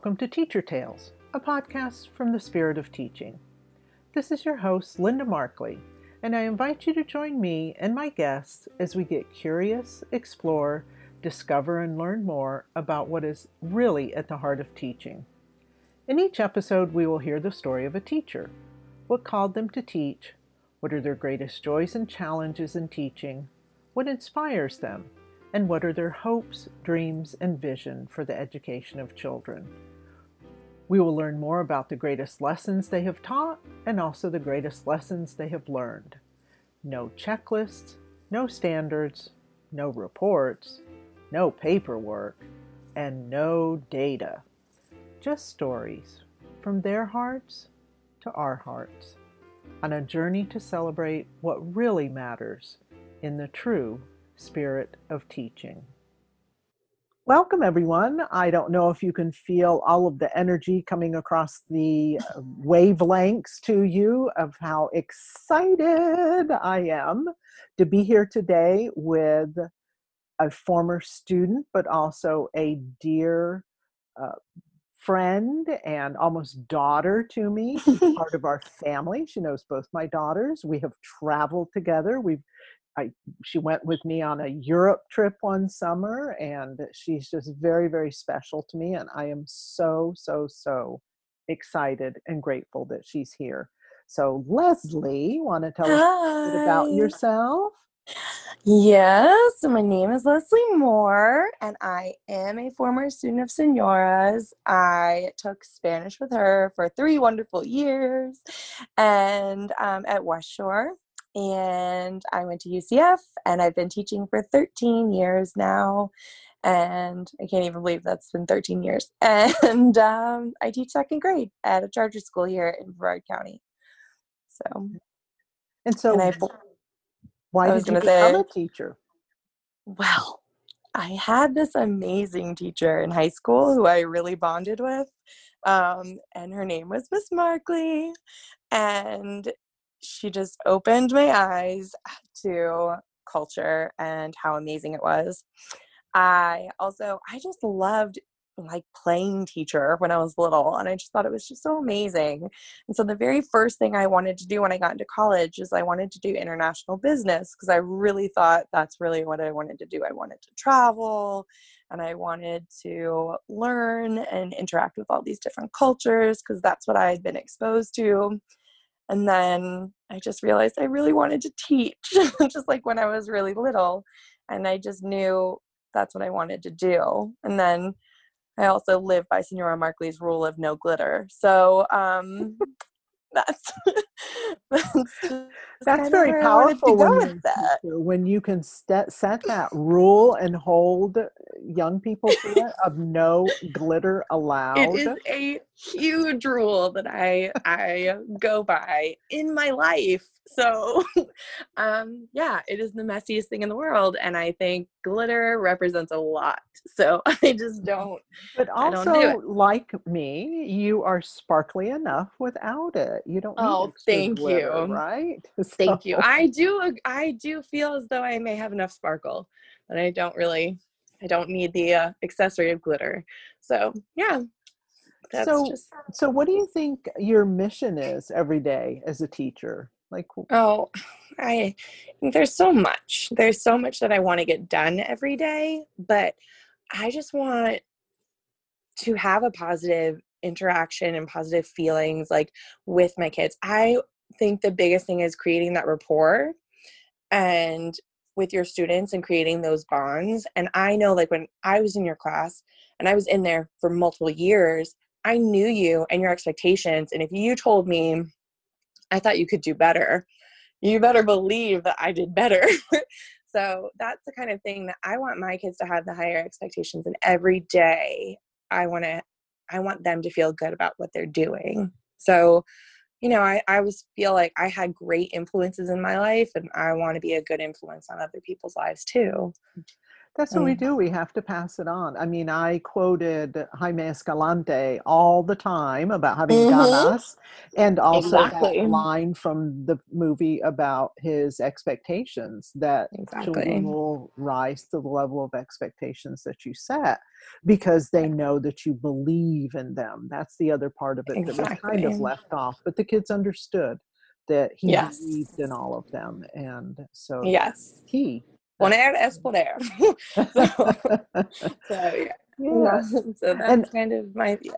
Welcome to Teacher Tales, a podcast from the Spirit of Teaching. This is your host, Linda Markley, and I invite you to join me and my guests as we get curious, explore, discover, and learn more about what is really at the heart of teaching. In each episode, we will hear the story of a teacher. What called them to teach? What are their greatest joys and challenges in teaching? What inspires them? And what are their hopes, dreams, and vision for the education of children? We will learn more about the greatest lessons they have taught and also the greatest lessons they have learned. No checklists, no standards, no reports, no paperwork, and no data. Just stories from their hearts to our hearts on a journey to celebrate what really matters in the true spirit of teaching. Welcome, everyone. I don't know if you can feel all of the energy coming across the uh, wavelengths to you of how excited I am to be here today with a former student, but also a dear uh, friend and almost daughter to me. part of our family. She knows both my daughters. We have traveled together. We've I, she went with me on a Europe trip one summer, and she's just very, very special to me. And I am so, so, so excited and grateful that she's here. So, Leslie, want to tell Hi. us a bit about yourself? Yes, my name is Leslie Moore, and I am a former student of Senora's. I took Spanish with her for three wonderful years, and um, at West Shore and I went to UCF and I've been teaching for 13 years now. And I can't even believe that's been 13 years. And um, I teach second grade at a charter school here in Brevard County. So, and so, and I, why I did you become say, a teacher? Well, I had this amazing teacher in high school who I really bonded with. Um, and her name was Miss Markley. And she just opened my eyes to culture and how amazing it was. I also I just loved like playing teacher when I was little and I just thought it was just so amazing. And so the very first thing I wanted to do when I got into college is I wanted to do international business because I really thought that's really what I wanted to do. I wanted to travel and I wanted to learn and interact with all these different cultures because that's what I had been exposed to. And then I just realized I really wanted to teach, just like when I was really little. And I just knew that's what I wanted to do. And then I also live by Senora Markley's rule of no glitter. So um, that's that's, that's very powerful when, when you can set, set that rule and hold uh, young people to it of no glitter allowed. It is a huge rule that I I go by in my life. So um yeah, it is the messiest thing in the world and I think glitter represents a lot. So I just don't But also don't do like me, you are sparkly enough without it. You don't need. Oh, thank glitter, you. Right? So. Thank you. I do I do feel as though I may have enough sparkle, but I don't really I don't need the uh, accessory of glitter. So yeah. so just... so what do you think your mission is every day as a teacher? Like oh, I there's so much. There's so much that I want to get done every day, but I just want to have a positive interaction and positive feelings like with my kids. I think the biggest thing is creating that rapport and with your students and creating those bonds. And I know, like, when I was in your class and I was in there for multiple years, I knew you and your expectations. And if you told me, I thought you could do better, you better believe that I did better. so that's the kind of thing that I want my kids to have the higher expectations. And every day, I want to, I want them to feel good about what they're doing. So you know, I, I always feel like I had great influences in my life and I want to be a good influence on other people's lives too. That's what we Mm. do. We have to pass it on. I mean, I quoted Jaime Escalante all the time about having Mhm. ganas, and also Exactly. that line from the movie about his expectations that Exactly. children will rise to the level of expectations that you set because they know that you believe in them. That's the other part of it that was kind of left off, but the kids understood that he Yes. believed in all of them, and so Yes. key. Poner es poder. so, so yeah. Yeah. So that's And kind of my yeah,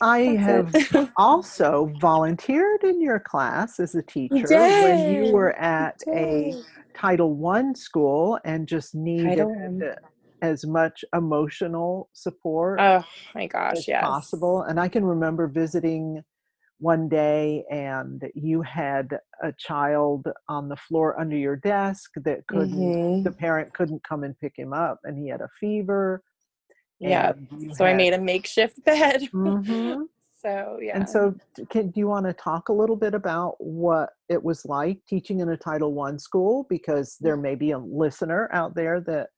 I have also volunteered in your class as a teacher when you were at a. Title One school and just needed as much emotional support Oh my as gosh, yes. possible. And I can remember visiting one day and you had a child on the floor under your desk that couldn't hmm the parent couldn't come and pick him up and he had a fever yeah So I made a makeshift bed. Mhm. so yeah. And so, can, do you want to talk a little bit about what it was like teaching in a Title One school? Because there may be a listener out there that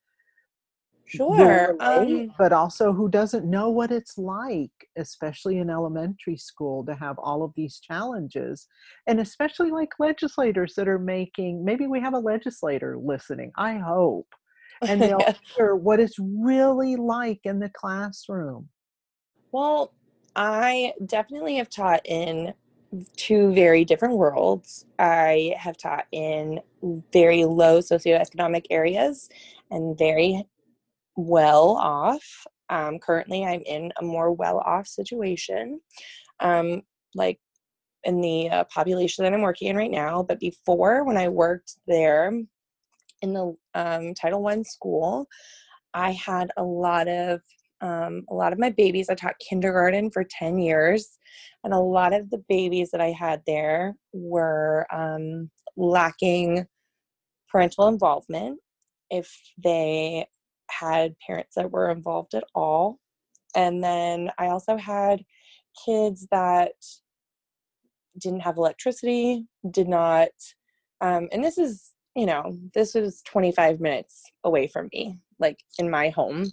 Sure. relate, Um but also who doesn't know what it's like, especially in elementary school, to have all of these challenges, and especially like legislators that are making. Maybe we have a legislator listening. I hope, and they'll hear what it's really like in the classroom. Well, I definitely have taught in two very different worlds. I have taught in very low socioeconomic areas and very well off. Um, currently, I'm in a more well off situation, um, like in the uh, population that I'm working in right now. But before, when I worked there in the um, Title One school, I had a lot of um, a lot of my babies. I taught kindergarten for ten years, and a lot of the babies that I had there were um, lacking parental involvement. If they had parents that were involved at all, and then I also had kids that didn't have electricity, did not, um, and this is, you know, this was 25 minutes away from me, like in my home,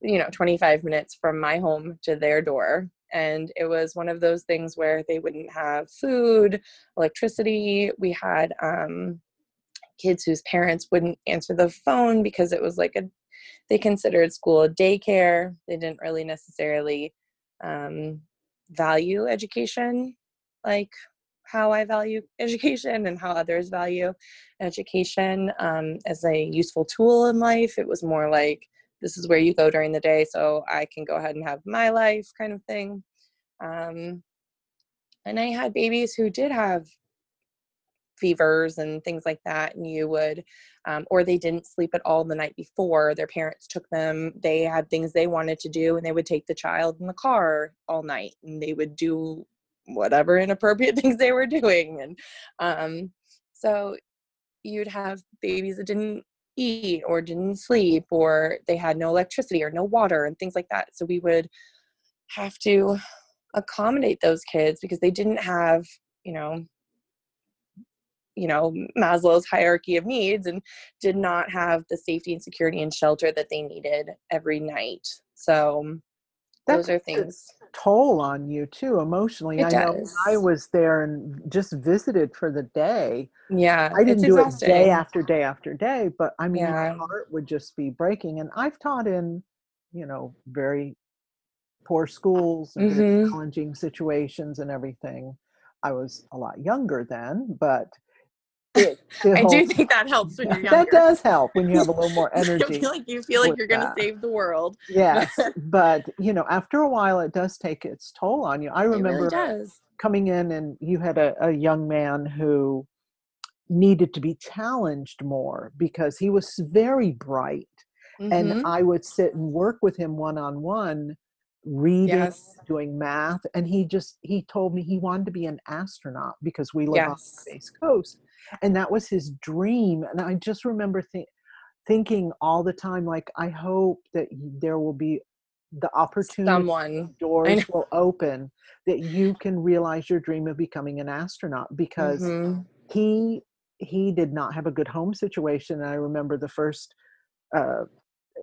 you know, 25 minutes from my home to their door. And it was one of those things where they wouldn't have food, electricity. We had um, kids whose parents wouldn't answer the phone because it was like a, they considered school daycare. They didn't really necessarily um, value education like how I value education and how others value education um, as a useful tool in life. It was more like this is where you go during the day, so I can go ahead and have my life kind of thing. Um, and I had babies who did have fevers and things like that, and you would, um, or they didn't sleep at all the night before. Their parents took them, they had things they wanted to do, and they would take the child in the car all night and they would do whatever inappropriate things they were doing and um, so you'd have babies that didn't eat or didn't sleep or they had no electricity or no water and things like that so we would have to accommodate those kids because they didn't have you know you know maslow's hierarchy of needs and did not have the safety and security and shelter that they needed every night so That those are things toll on you too emotionally. it I know I was there and just visited for the day, yeah I didn't do it day after day after day, but I mean, my heart would just be breaking. And I've taught in, you know, very poor schools and very Mhm. challenging situations and everything. I was a lot younger then, but it I still do think that helps when you're younger. that does help when you have a little more I energy feel like you feel like you're gonna save the world. Yes, but you know, after a while, it does take its toll on you. I It really remember does. coming in, and you had a, a young man who needed to be challenged more because he was very bright, and Mhm. I would sit and work with him one on one, reading, Yes. doing math, and he just he told me he wanted to be an astronaut because we live on the Yes. space coast, and that was his dream. And I just remember think thinking all the time like i hope that there will be the opportunity Someone. Doors will open that you can realize your dream of becoming an astronaut because Mhm. he he did not have a good home situation and i remember the first uh,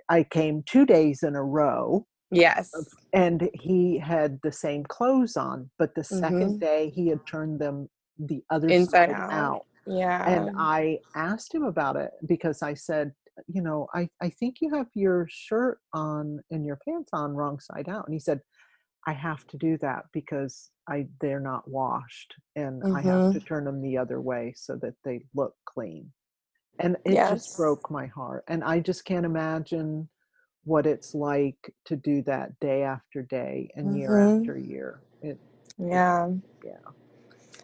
I came two days in a row. Yes. And he had the same clothes on, but the 2nd Mhm. day he had turned them the other Inside side out. out. Yeah. And I asked him about it because I said, you know, I, I think you have your shirt on and your pants on wrong side out. And he said, I have to do that because I they're not washed and I have to turn them the other way so that they look clean. And it Yes. just broke my heart. And I just can't imagine what it's like to do that day after day and year Mhm. after year. It, yeah. it-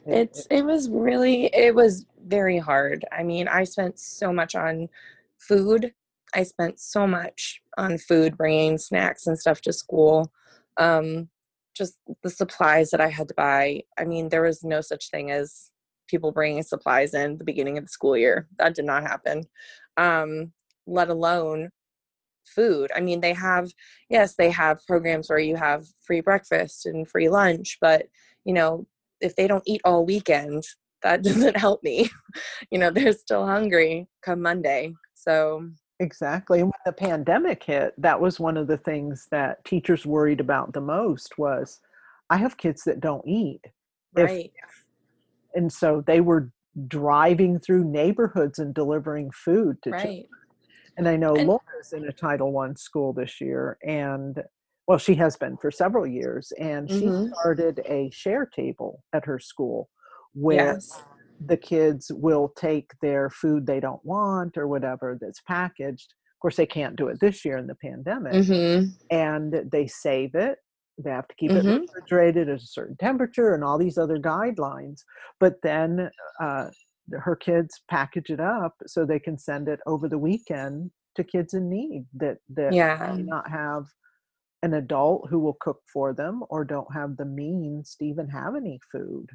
It's it- was really it was very hard. I mean, I spent so much on food. I spent so much on food, bringing snacks and stuff to school. Um, just the supplies that I had to buy. I mean, there was no such thing as people bringing supplies in the beginning of the school year. That did not happen. Um, let alone food. I mean, they have yes, they have programs where you have free breakfast and free lunch, but you know, if they don't eat all weekend, that doesn't help me. you know, they're still hungry come Monday. So, Exactly. And when the pandemic hit, that was one of the things that teachers worried about the most was I have kids that don't eat. If- right. And so they were driving through neighborhoods and delivering food to children. Right. And I know And- Laura's in a Title One school this year, and well, she has been for several years, and Mhm. she started a share table at her school where Yes. the kids will take their food they don't want or whatever that's packaged. Of course, they can't do it this year in the pandemic, Mhm. and they save it. They have to keep it Mhm. refrigerated at a certain temperature and all these other guidelines. But then uh, her kids package it up so they can send it over the weekend to kids in need that that Yeah. may not have an adult who will cook for them or don't have the means to even have any food.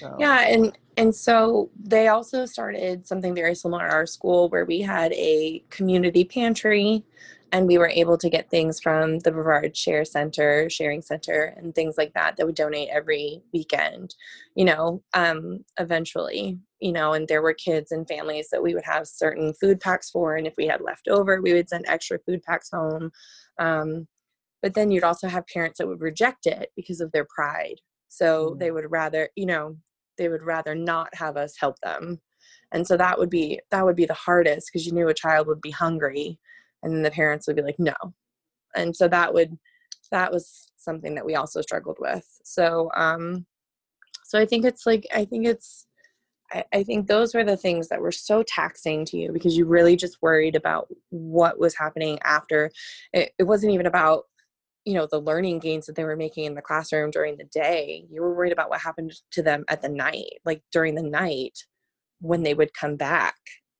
So, Yeah, and and so they also started something very similar at our school where we had a community pantry and we were able to get things from the Brevard Share Center, Sharing Center, and things like that that would donate every weekend, you know, um, eventually, you know, and there were kids and families that we would have certain food packs for, and if we had left over, we would send extra food packs home. Um, but then you'd also have parents that would reject it because of their pride. So Mm. they would rather, you know, they would rather not have us help them. And so that would be that would be the hardest because you knew a child would be hungry and then the parents would be like no. And so that would that was something that we also struggled with. So um so I think it's like I think it's I, I think those were the things that were so taxing to you because you really just worried about what was happening after. It, it wasn't even about you know the learning gains that they were making in the classroom during the day you were worried about what happened to them at the night like during the night when they would come back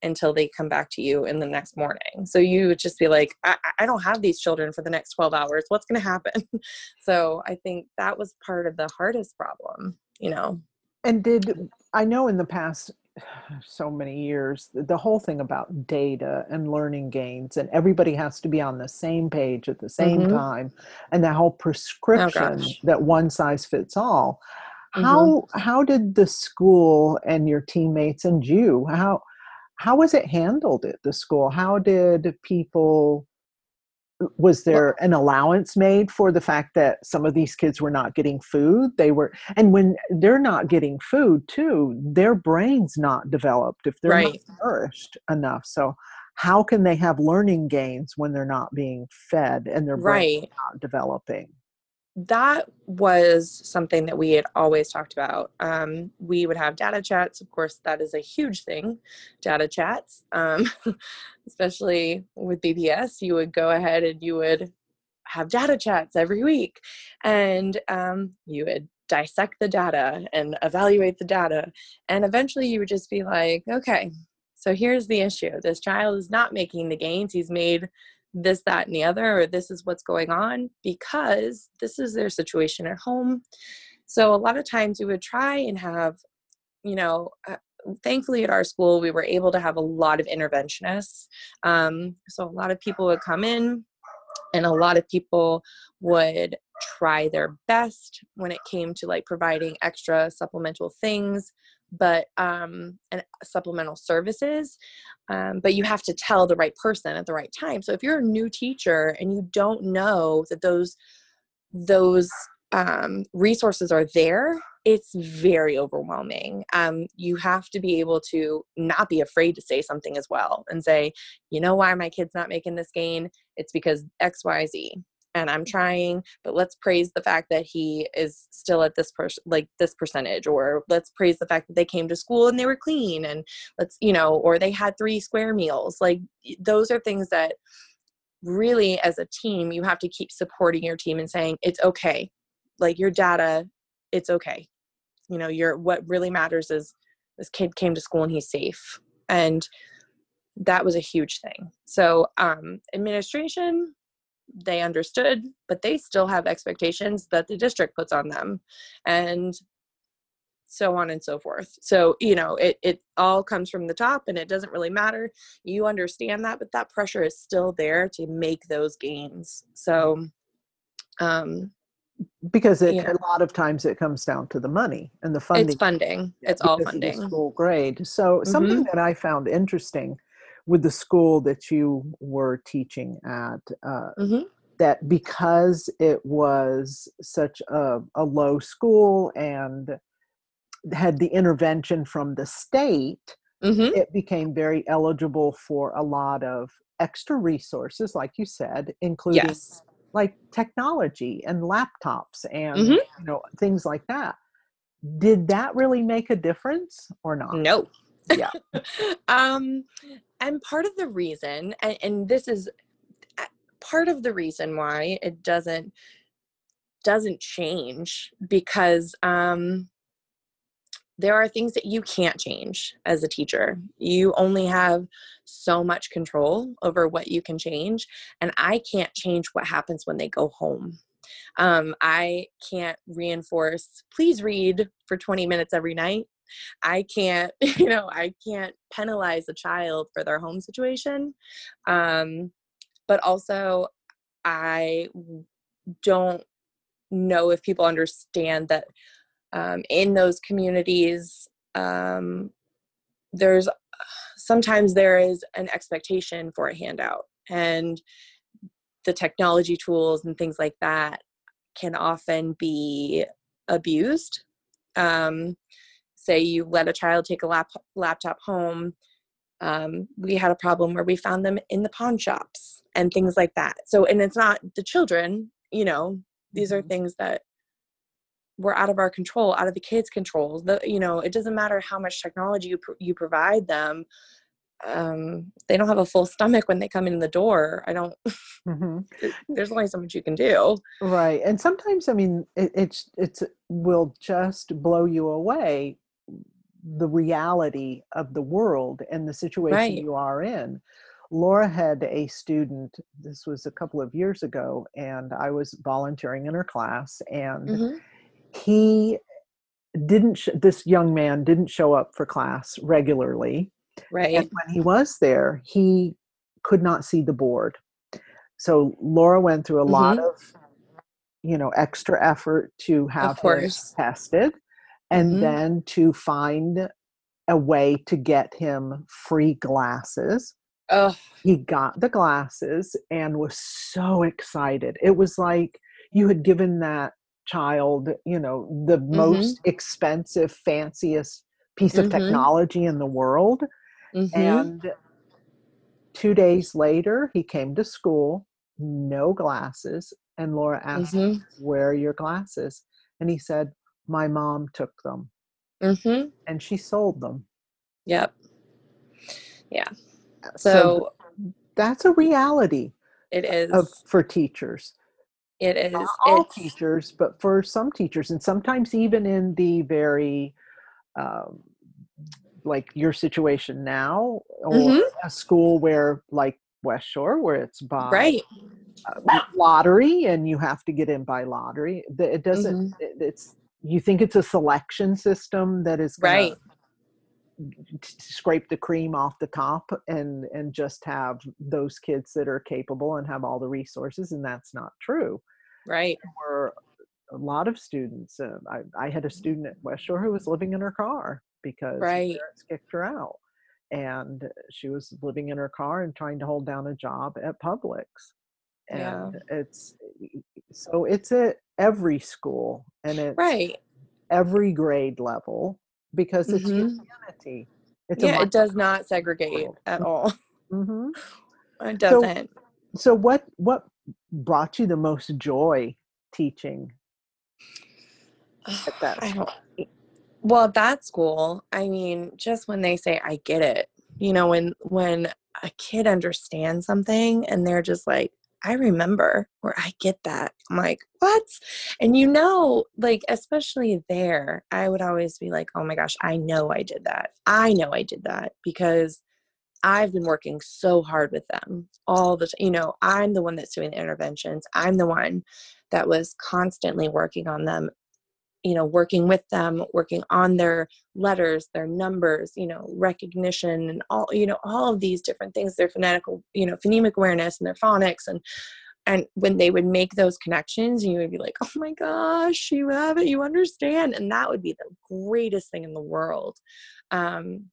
until they come back to you in the next morning. So you would just be like i, I don't have these children for the next 12 hours. What's going to happen? So i think that was part of the hardest problem you know? And did I know in the past so many years the whole thing about data and learning gains and everybody has to be on the same page at the same Mhm. time and the whole prescription gosh. that one size fits all Mhm. how how did the school and your teammates and you how how was it handled at the school how did people was there an allowance made for the fact that some of these kids were not getting food? They were and when they're not getting food too their brains not developed if they're Right. not nourished enough. So how can they have learning gains when they're not being fed and their brains right. not developing that was something that we had always talked about. Um, we would have data chats. Of course, that is a huge thing, data chats. Um, especially with BPS, you would go ahead and you would have data chats every week, and um, you would dissect the data and evaluate the data. And eventually, you would just be like, okay, so here's the issue: this child is not making the gains. He's made this, that, and the other, or this is what's going on because this is their situation at home. So a lot of times we would try and have, you know, uh, thankfully at our school we were able to have a lot of interventionists. Um, so a lot of people would come in, and a lot of people would try their best when it came to like providing extra supplemental things but um and supplemental services um, but you have to tell the right person at the right time. So if you're a new teacher and you don't know that those those um, resources are there it's very overwhelming. Um, you have to be able to not be afraid to say something as well and say you know why my kid's not making this gain? It's because xyz and I'm trying, but let's praise the fact that he is still at this per- like this percentage or let's praise the fact that they came to school and they were clean and let's, you know, or they had three square meals. Like those are things that really as a team you have to keep supporting your team and saying it's okay. Like your data, it's okay. You know, your what really matters is this kid came to school and he's safe. And that was a huge thing. So, um, administration, they understood, but they still have expectations that the district puts on them. And so on and so forth. So, you know, it, it all comes from the top and it doesn't really matter. You understand that, but that pressure is still there to make those gains. So, um, because it, a lot of times it comes down to the money and the funding. It's funding. It's all funding. School grade. So mm-hmm. something that I found interesting with the school that you were teaching at uh, mm-hmm. that because it was such a, a, low school and had the intervention from the state mm-hmm. it became very eligible for a lot of extra resources like you said including yes. like technology and laptops and mm-hmm. you know things like that did that really make a difference or not no yeah um and part of the reason and, and this is part of the reason why it doesn't doesn't change because um there are things that you can't change as a teacher. You only have so much control over what you can change. And I can't change what happens when they go home. Um, I can't reinforce, please read for 20 minutes every night. I can't, you know, I can't penalize a child for their home situation. Um, but also, I don't know if people understand that um, in those communities, um, there's sometimes there is an expectation for a handout, and the technology tools and things like that can often be abused. Um, say you let a child take a lap, laptop home um, we had a problem where we found them in the pawn shops and things like that so and it's not the children you know these are mm-hmm. things that were out of our control out of the kids control the you know it doesn't matter how much technology you, pr- you provide them um, they don't have a full stomach when they come in the door. I don't. Mm-hmm. there's only so much you can do. Right, and sometimes I mean it, it's it's will just blow you away the reality of the world and the situation right. you are in. Laura had a student, this was a couple of years ago, and I was volunteering in her class, and mm-hmm. he didn't, sh- this young man didn't show up for class regularly. Right. And when he was there, he could not see the board. So Laura went through a mm-hmm. lot of, you know, extra effort to have him tested and mm-hmm. then to find a way to get him free glasses. Ugh. He got the glasses and was so excited. It was like you had given that child, you know, the mm-hmm. most expensive, fanciest piece mm-hmm. of technology in the world. Mm-hmm. And two days later, he came to school, no glasses. And Laura asked, mm-hmm. Where are your glasses? And he said, my mom took them mm-hmm. and she sold them. Yep. Yeah. Uh, so, so that's a reality. It is of, for teachers. It is. Not all teachers, but for some teachers, and sometimes even in the very, um, like your situation now, or mm-hmm. a school where, like West Shore, where it's by right. Uh, lottery and you have to get in by lottery. It doesn't. Mm-hmm. It, it's you think it's a selection system that is right scrape the cream off the top and and just have those kids that are capable and have all the resources and that's not true right there were a lot of students uh, I, I had a student at west shore who was living in her car because Right. parents kicked her out and she was living in her car and trying to hold down a job at Publix. Yeah. And it's so it's at every school and it's Right. every grade level because it's Mhm. humanity. It's Yeah, it does not segregate at all. Mhm. It doesn't. So what what brought you the most joy teaching at that don't. Well, at that school, I mean, just when they say "I get it," you know, when when a kid understands something and they're just like, "I remember," where "I get that," I'm like, "What?" And you know, like especially there, I would always be like, "Oh my gosh, I know I did that. I know I did that because." I've been working so hard with them all the time. You know, I'm the one that's doing the interventions. I'm the one that was constantly working on them you know working with them working on their letters their numbers you know recognition and all you know all of these different things their phonetical you know phonemic awareness and their phonics and and when they would make those connections you would be like oh my gosh you have it you understand and that would be the greatest thing in the world. Um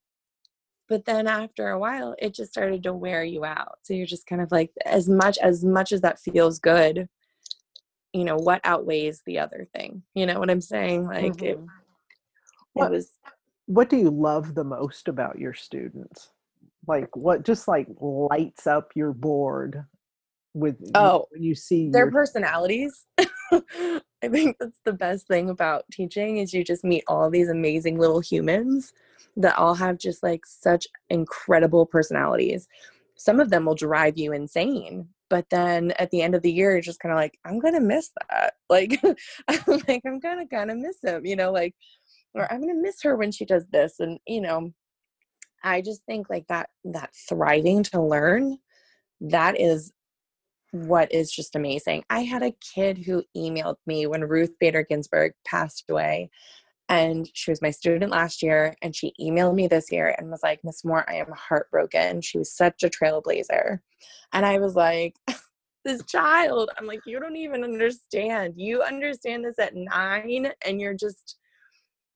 but then after a while it just started to wear you out. So you're just kind of like as much as much as that feels good you know what outweighs the other thing you know what i'm saying? Like it, Mhm. it What- was what do you love the most about your students? Like what just like lights up your board with Oh, when you see their your personalities? I think that's the best thing about teaching is you just meet all these amazing little humans that all have just like such incredible personalities. Some of them will drive you insane but then at the end of the year you're just kind of like i'm gonna miss that like i'm like i'm gonna kind of miss him you know like or i'm gonna miss her when she does this and you know i just think like that that thriving to learn that is what is just amazing. I had a kid who emailed me when Ruth Bader Ginsburg passed away, and she was my student last year, and she emailed me this year and was like, Miss Moore, I am heartbroken. She was such a trailblazer. And I was like, this child, I'm like, you don't even understand. You understand this at nine, and you're just,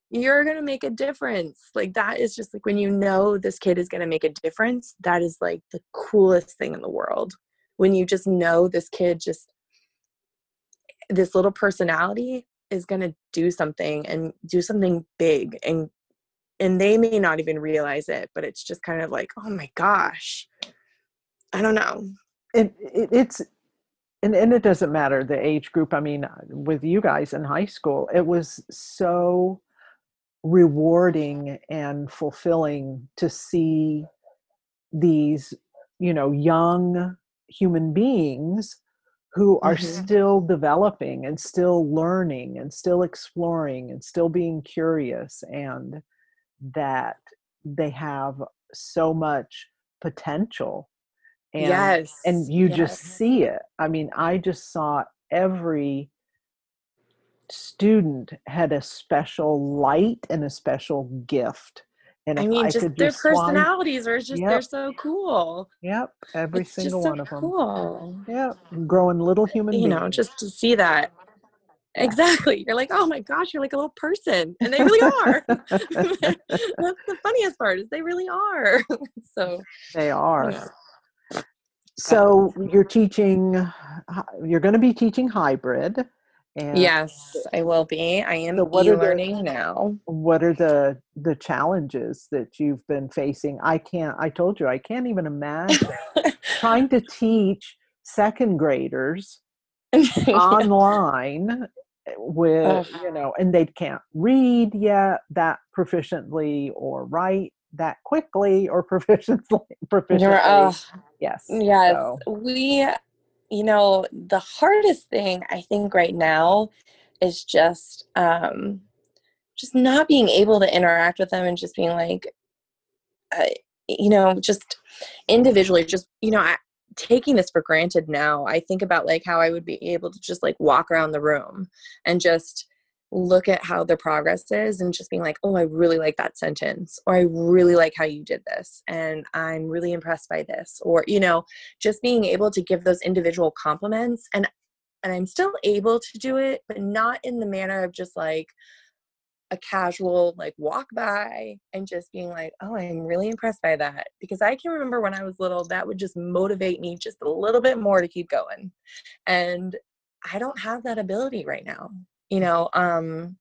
you're going to make a difference. Like, that is just like when you know this kid is going to make a difference, that is like the coolest thing in the world when you just know this kid just this little personality is going to do something and do something big and and they may not even realize it but it's just kind of like oh my gosh. I don't know. It, it it's and, and it doesn't matter the age group i mean uh, with you guys in high school it was so rewarding and fulfilling to see these you know young human beings who are Mhm. still developing and still learning and still exploring and still being curious and that they have so much potential and yes and you just see it i mean i just saw every student had a special light and a special gift and i mean I just their just personalities are just they're so cool. Yep every it's single so one of them cool. Yeah growing little eh, human you beings. know just to see that. Yeah. exactly you're like oh my gosh you're like a little person and they really are. That's the funniest part is they really are. So they are. you know, so you're teaching you're going to be teaching hybrid and yes i will be. I am So what are the- e-learning now. what are the the challenges that you've been facing? I can't i told you i can't even imagine trying to teach second graders online with Ugh. you know and they can't read yet that proficiently or write that quickly or proficiently proficiently. ugh. yes Yes, so, we, you know, the hardest thing I think right now is just, um, just not being able to interact with them and just being like, uh, you know, just individually, just you know, I, taking this for granted now. I think about like how I would be able to just like walk around the room and just look at how their progress is and just being like, oh, I really like that sentence, or I really like how you did this, and I'm really impressed by this, or you know, just being able to give those individual compliments and and I'm still able to do it, but not in the manner of just like, a casual like walk by and just being like, oh, I'm really impressed by that. Because I can remember when I was little, that would just motivate me just a little bit more to keep going. And I don't have that ability right now. You know, um,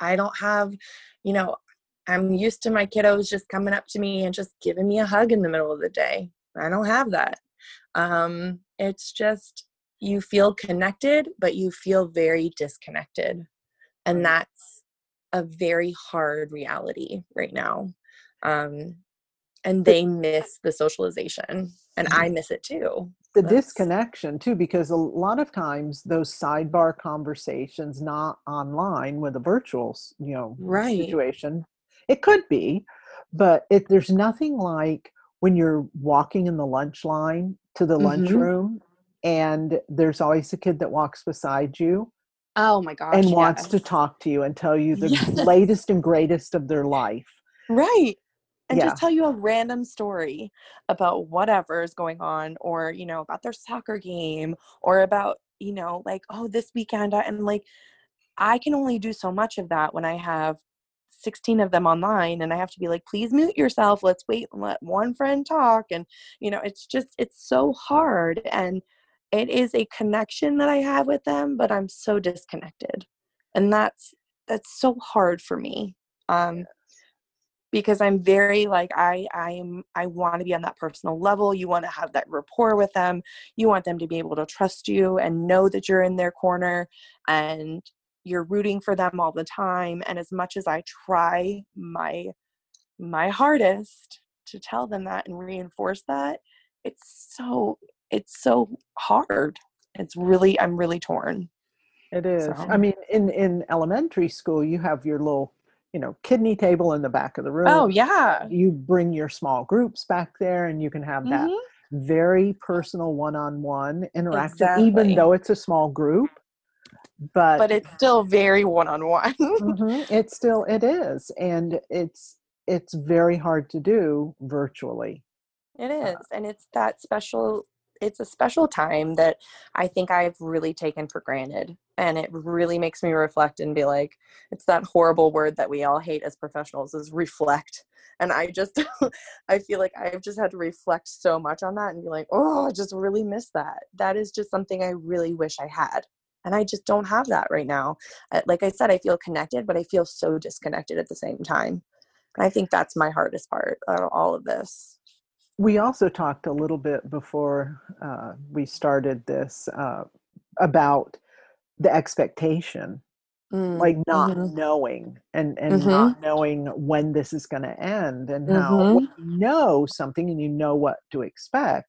I don't have, you know, I'm used to my kiddos just coming up to me and just giving me a hug in the middle of the day. I don't have that. Um, it's just you feel connected, but you feel very disconnected. And that's a very hard reality right now. Um, and they miss the socialization, and I mm-hmm. miss it too. The that's... disconnection too, because a lot of times those sidebar conversations, not online with a virtual, you know, right. situation, it could be, but it, there's nothing like when you're walking in the lunch line to the mm-hmm. lunchroom and there's always a kid that walks beside you oh my gosh and wants to talk to you and tell you the yes. latest and greatest of their life right and yeah. just tell you a random story about whatever is going on or you know about their soccer game or about you know like oh this weekend and like i can only do so much of that when i have 16 of them online and i have to be like please mute yourself let's wait and let one friend talk and you know it's just it's so hard and it is a connection that i have with them but i'm so disconnected and that's that's so hard for me um because i'm very like i i'm i want to be on that personal level you want to have that rapport with them you want them to be able to trust you and know that you're in their corner and you're rooting for them all the time and as much as i try my my hardest to tell them that and reinforce that it's so it's so hard it's really i'm really torn it is so. i mean in in elementary school you have your little you know kidney table in the back of the room. Oh yeah. You bring your small groups back there and you can have that mm-hmm. very personal one-on-one interaction exactly. even though it's a small group but but it's still very one-on-one. Mm-hmm, it still it is and it's it's very hard to do virtually. It uh uh, and it's that special it's a special time that i think i've really taken for granted and it really makes me reflect and be like it's that horrible word that we all hate as professionals is reflect and i just i feel like i've just had to reflect so much on that and be like oh i just really miss that. That is just something i really wish i had and i just don't have that right now. Like i said i feel connected but i feel so disconnected at the same time and i think that's my hardest part of all of this we also talked a little bit before uh, we started this uh, about the expectation mm, like not mm-hmm. knowing and and mm-hmm. not knowing when this is going to end and how mm-hmm. you know something and you know what to expect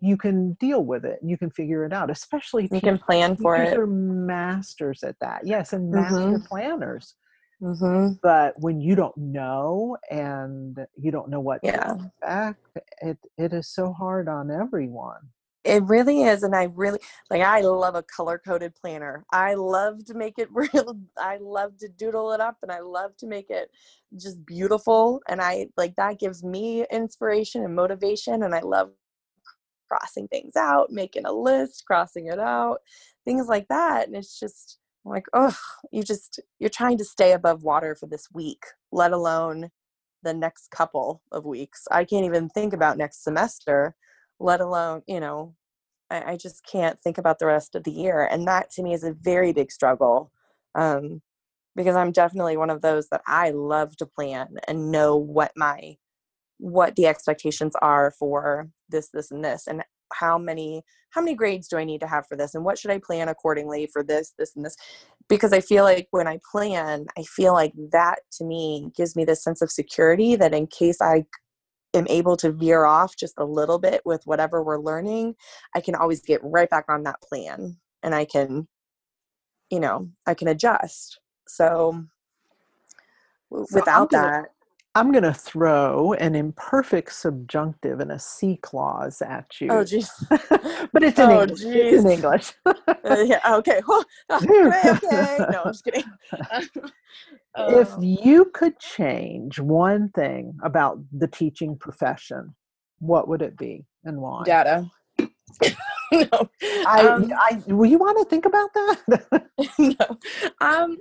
you can deal with it you can figure it out especially you can plan for it are masters at that yes and master mm-hmm. planners mm-hmm. but when you don't know and you don't know what yeah. to expect it it is so hard on everyone it really is and i really like i love a color coded planner i love to make it real i love to doodle it up and i love to make it just beautiful and i like that gives me inspiration and motivation and i love crossing things out, making a list, crossing it out, things like that. And it's just I'm like, oh, you just you're trying to stay above water for this week, let alone the next couple of weeks. I can't even think about next semester, let alone, you know, I, I just can't think about the rest of the year. And that to me is a very big struggle. Um, because I'm definitely one of those that I love to plan and know what my what the expectations are for this this and this and how many how many grades do i need to have for this and what should i plan accordingly for this this and this? Because i feel like when i plan i feel like that to me gives me this sense of security that in case i am able to veer off just a little bit with whatever we're learning i can always get right back on that plan and i can you know i can adjust. So, so without that I'm going to throw an imperfect subjunctive and a si clause at you. Oh, jeez. but it's in oh, English. Geez. It's in English. uh, yeah. Okay. Oh, okay. Okay. No, I'm just kidding. if oh. you could change one thing about the teaching profession, what would it be and why? Data. no. I, um, I, will you want to think about that? no. Um,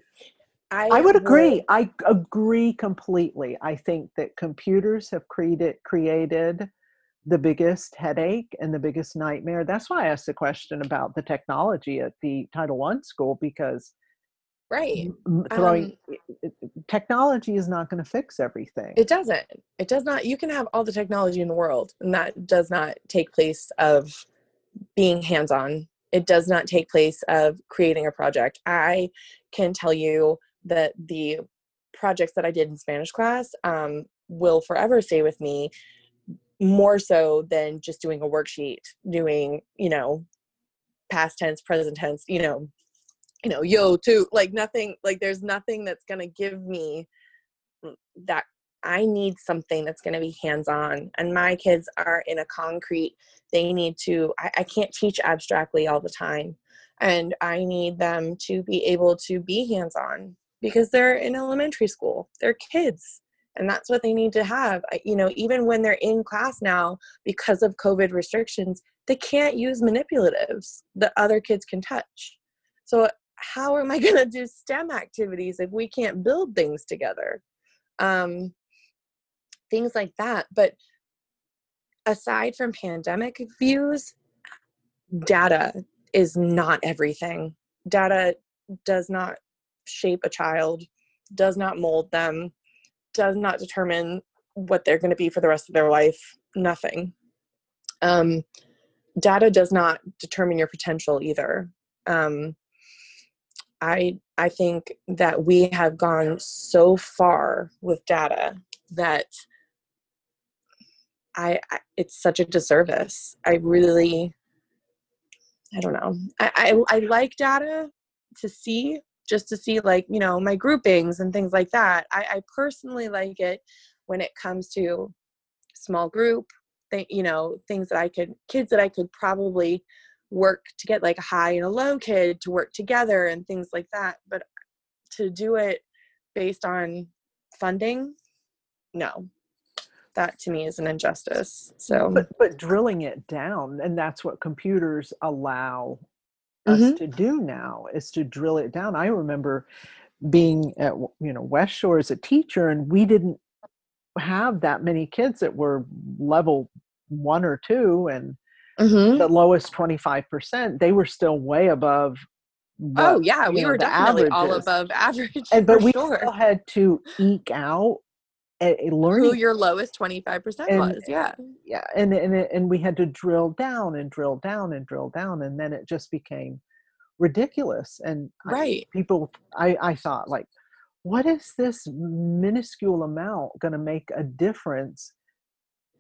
I, I would agree. will- I agree completely. I think that computers have created created the biggest headache and the biggest nightmare. That's why I asked the question about the technology at the Title One school because right. throwing um technology is not going to fix everything. It doesn't. It does not. You can have all the technology in the world, and that does not take place of being hands on. It does not take place of creating a project. I can tell you that the projects that I did in Spanish class um, will forever stay with me more so than just doing a worksheet, doing, you know, past tense, present tense, you know, you know, yo too. Like nothing, like there's nothing that's gonna give me that I need something that's going to be hands on. And my kids are in a concrete, they need to, I, I can't teach abstractly all the time. And I need them to be able to be hands on because they're in elementary school, they're kids. And that's what they need to have. You know, even when they're in class now, because of COVID restrictions, they can't use manipulatives that other kids can touch. So, how am I going to do STEM activities if we can't build things together? um, things like that. But aside from pandemic views, data is not everything. Data does not shape a child, does not mold them, does not determine what they're going to be for the rest of their life. Nothing. Um, data does not determine your potential either. Um, I I think that we have gone so far with data that I, I it's such a disservice. I really I don't know. I, I I like data to see just to see like you know my groupings and things like that. I, I personally like it when it comes to small group thing you know things that I could kids that I could probably work to get like a high and a low kid to work together and things like that but to do it based on funding no that to me is an injustice so but but drilling it down and that's what computers allow us Mhm. to do now is to drill it down i remember being at you know west shore as a teacher and we didn't have that many kids that were level one or two and Mhm. the lowest 25% they were still way above oh yeah we know, were definitely all above average and but we sure still had to eke out a who your lowest 25% And- was yeah. yeah and and and we had to drill down and drill down and drill down and then it just became ridiculous and I- right. people i i thought like what is this minuscule amount going to make a difference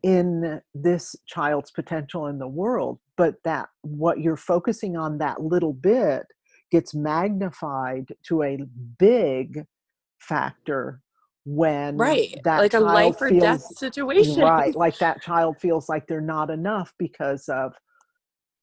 in this child's potential in the world? But that what you're focusing on that little bit gets magnified to a big factor when right that like a life or death situation. right like that child feels like they're not enough because of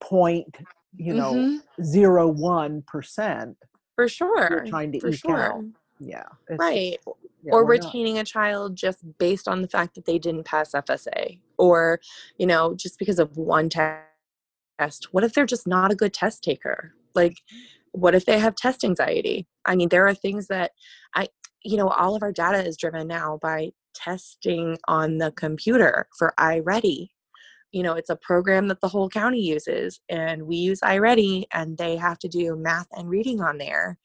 point you know Mhm. zero one percent for sure you're trying to for eke sure. Out yeah right yeah, or we're not- retaining a child just based on the fact that they didn't pass FSA or you know just because of one te- test. What if they're just not a good test taker? Like what if they have test anxiety? I mean there are things that i you know all of our data is driven now by testing on the computer for iReady you know it's a program that the whole county uses and we use iReady and they have to do math and reading on there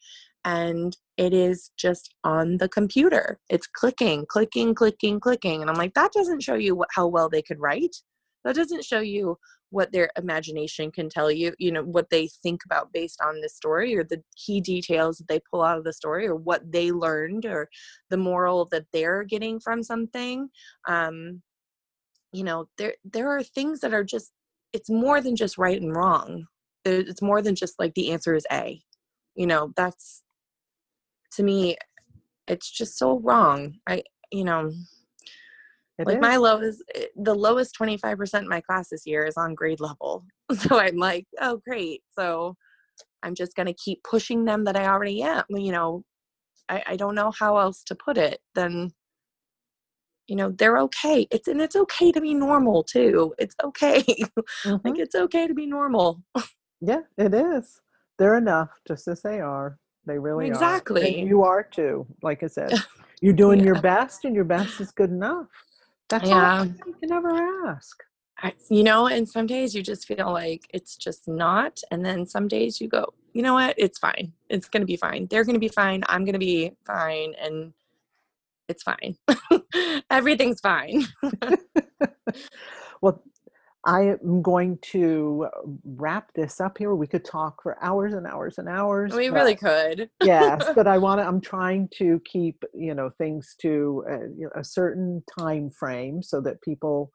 and it is just on the computer. It's clicking, clicking, clicking, clicking. And I'm like, that doesn't show you how well they could write. That doesn't show you what their imagination can tell you, you know, what they think about based on the story or the key details that they pull out of the story or what they learned or the moral that they're getting from something. Um, you know, there there are things that are just it's more than just right and wrong. It's more than just like the answer is A. You know, that's to me it's just so wrong i you know It like is. my lowest eh, the lowest 25% in my class this year is on grade level so i'm like oh great so i'm just going to keep pushing them that i already am you know I, I don't know how else to put it then you know they're okay it's and it's okay to be normal too it's okay Mhm. like it's okay to be normal yeah it is they're enough just as they are They really exactly. are. And you are too. Like I said, you're doing yeah. your best, and your best is good enough. That's yeah. all you can ever ask. I, you know, and some days you just feel like it's just not. And then some days you go, you know what? It's fine. It's going to be fine. They're going to be fine. I'm going to be fine. And it's fine. Everything's fine. well, I am going to wrap this up here. We could talk for hours and hours and hours. We really could. yes, but I want to. I'm trying to keep you know things to a, you know, a certain time frame so that people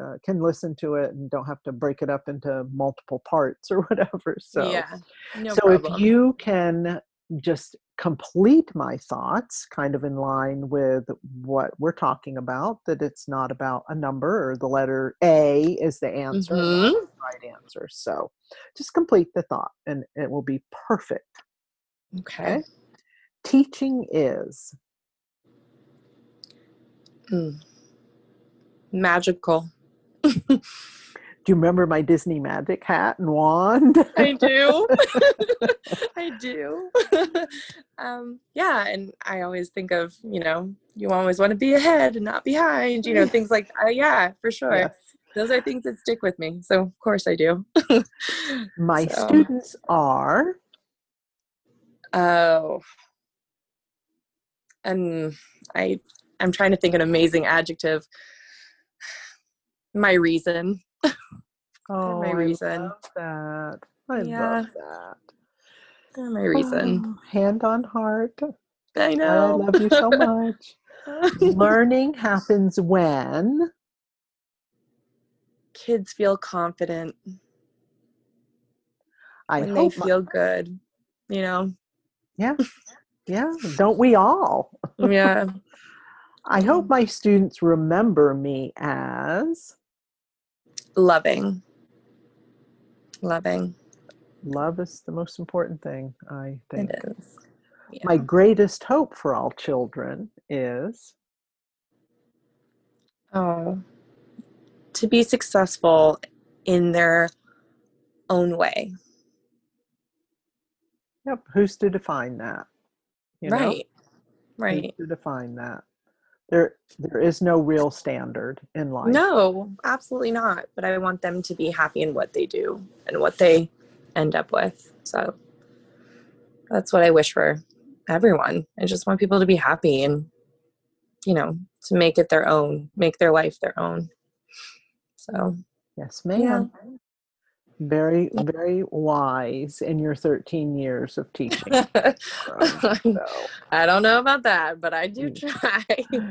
uh, can listen to it and don't have to break it up into multiple parts or whatever. So yeah, no so problem. if you can just complete my thoughts kind of in line with what we're talking about that it's not about a number or the letter a is the answer mm-hmm. the right answer so just complete the thought and it will be perfect okay, okay? teaching is mm. magical do you remember my Disney magic hat and wand? I do. I do. um, yeah, and I always think of, you know, you always want to be ahead and not behind, you know, things like uh, yeah, for sure. Yes. Those are things that stick with me. So, of course I do. my so. students are Oh. And I I'm trying to think an amazing adjective. My reason. Oh, my reason. I love that. I yeah. love that. They're my reason. Oh, hand on heart. I know. I love you so much. Learning happens when kids feel confident. I when they feel my- good, you know. Yeah. Yeah. Don't we all? yeah. I hope my students remember me as loving. Loving. Love is the most important thing i think. it is. Yeah. my greatest hope for all children is oh. To be successful in their own way. Yep who's to define that? You right know? right. Who's to define that there there is no real standard in life. No absolutely not but i want them to be happy in what they do and what they end up with so that's what i wish for everyone. I just want people to be happy and you know to make it their own make their life their own. So yes ma'am. yeah very very wise in your 13 years of teaching so. i don't know about that but i do mm. try.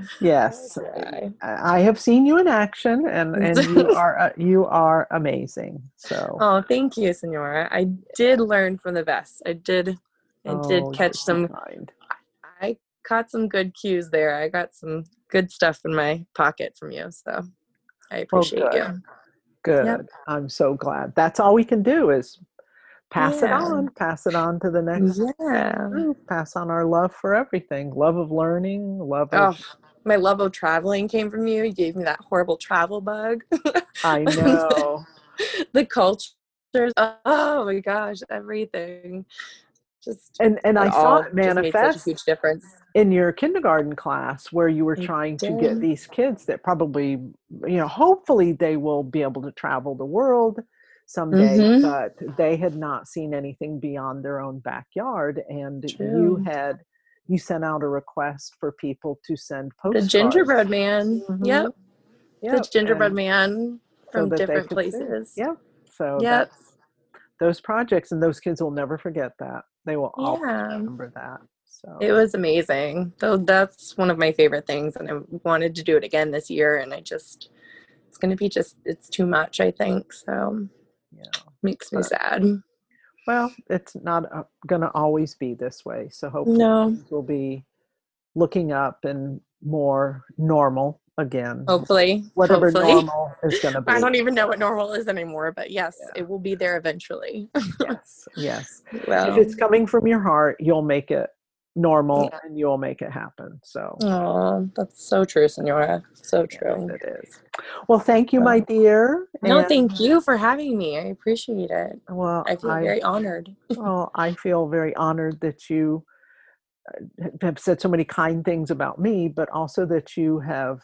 Yes I, I, have seen you in action and and you are uh, you are amazing so oh thank you senora. I did learn from the best. I did i oh, did catch some kind. i caught some good cues there. I got some good stuff in my pocket from you so i appreciate well, you Good. Yep. I'm so glad. That's all we can do is pass yeah. it on, pass it on to the next. Yeah. Pass on our love for everything love of learning, love of. Oh, my love of traveling came from you. You gave me that horrible travel bug. I know. the cultures. Oh my gosh, everything just and and I saw it manifest huge difference in your kindergarten class where you were trying to get these kids that probably you know hopefully they will be able to travel the world someday mm-hmm. but they had not seen anything beyond their own backyard and True. you had you sent out a request for people to send postcards. The gingerbread man. Mm-hmm. Yep. yep. The gingerbread and man from so different places. Yeah. So yep. those projects and those kids will never forget that. They will always yeah. remember that. So it was amazing. So that's one of my favorite things, and I wanted to do it again this year. And I just, it's going to be just, it's too much. I think so. Yeah, makes me sad. Well, it's not uh, going to always be this way. So hopefully, no. we'll be looking up and more normal again. Hopefully, whatever hopefully. normal is going to be. I don't even know what normal is anymore, but yes, yeah. it will be there eventually. yes, yes. Well, if it's coming from your heart, you'll make it normal Yeah. and you'll make it happen. So Oh, that's so true, Senora. So yes, true. it is. Well, thank you, my dear. No, and- thank you for having me. I appreciate it. Well, I feel very honored. well, I feel very honored that you uh, have said so many kind things about me, but also that you have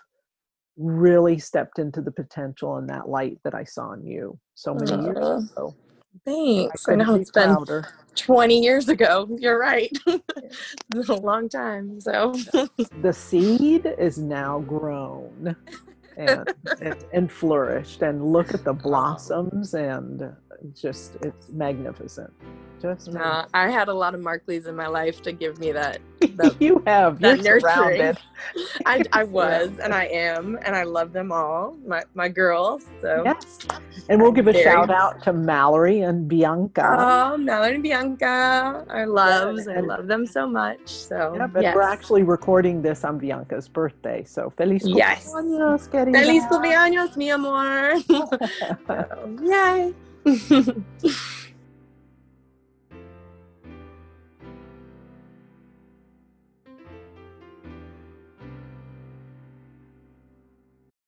really stepped into the potential and that light that I saw in you so many years ago. Thanks. I couldn't know be it's been prouder. 20 years ago. You're right. It's been a long time. So, The seed is now grown and, and, and flourished, and look at the blossoms, and just it's magnificent. Just nah, I had a lot of Markleys in my life to give me that. that you have that you're nurturing. I, I was and I am, and I love them all, my, my girls. So, Yes. And we'll give a Very. shout out to Mallory and Bianca. oh, Melanie and Bianca, our loves. I and- love them so much. So, yeah, but yes. we're actually recording this on Bianca's birthday. So feliz Yes. cumpleaños, querida. Feliz cumpleaños, mi amor. so, yay.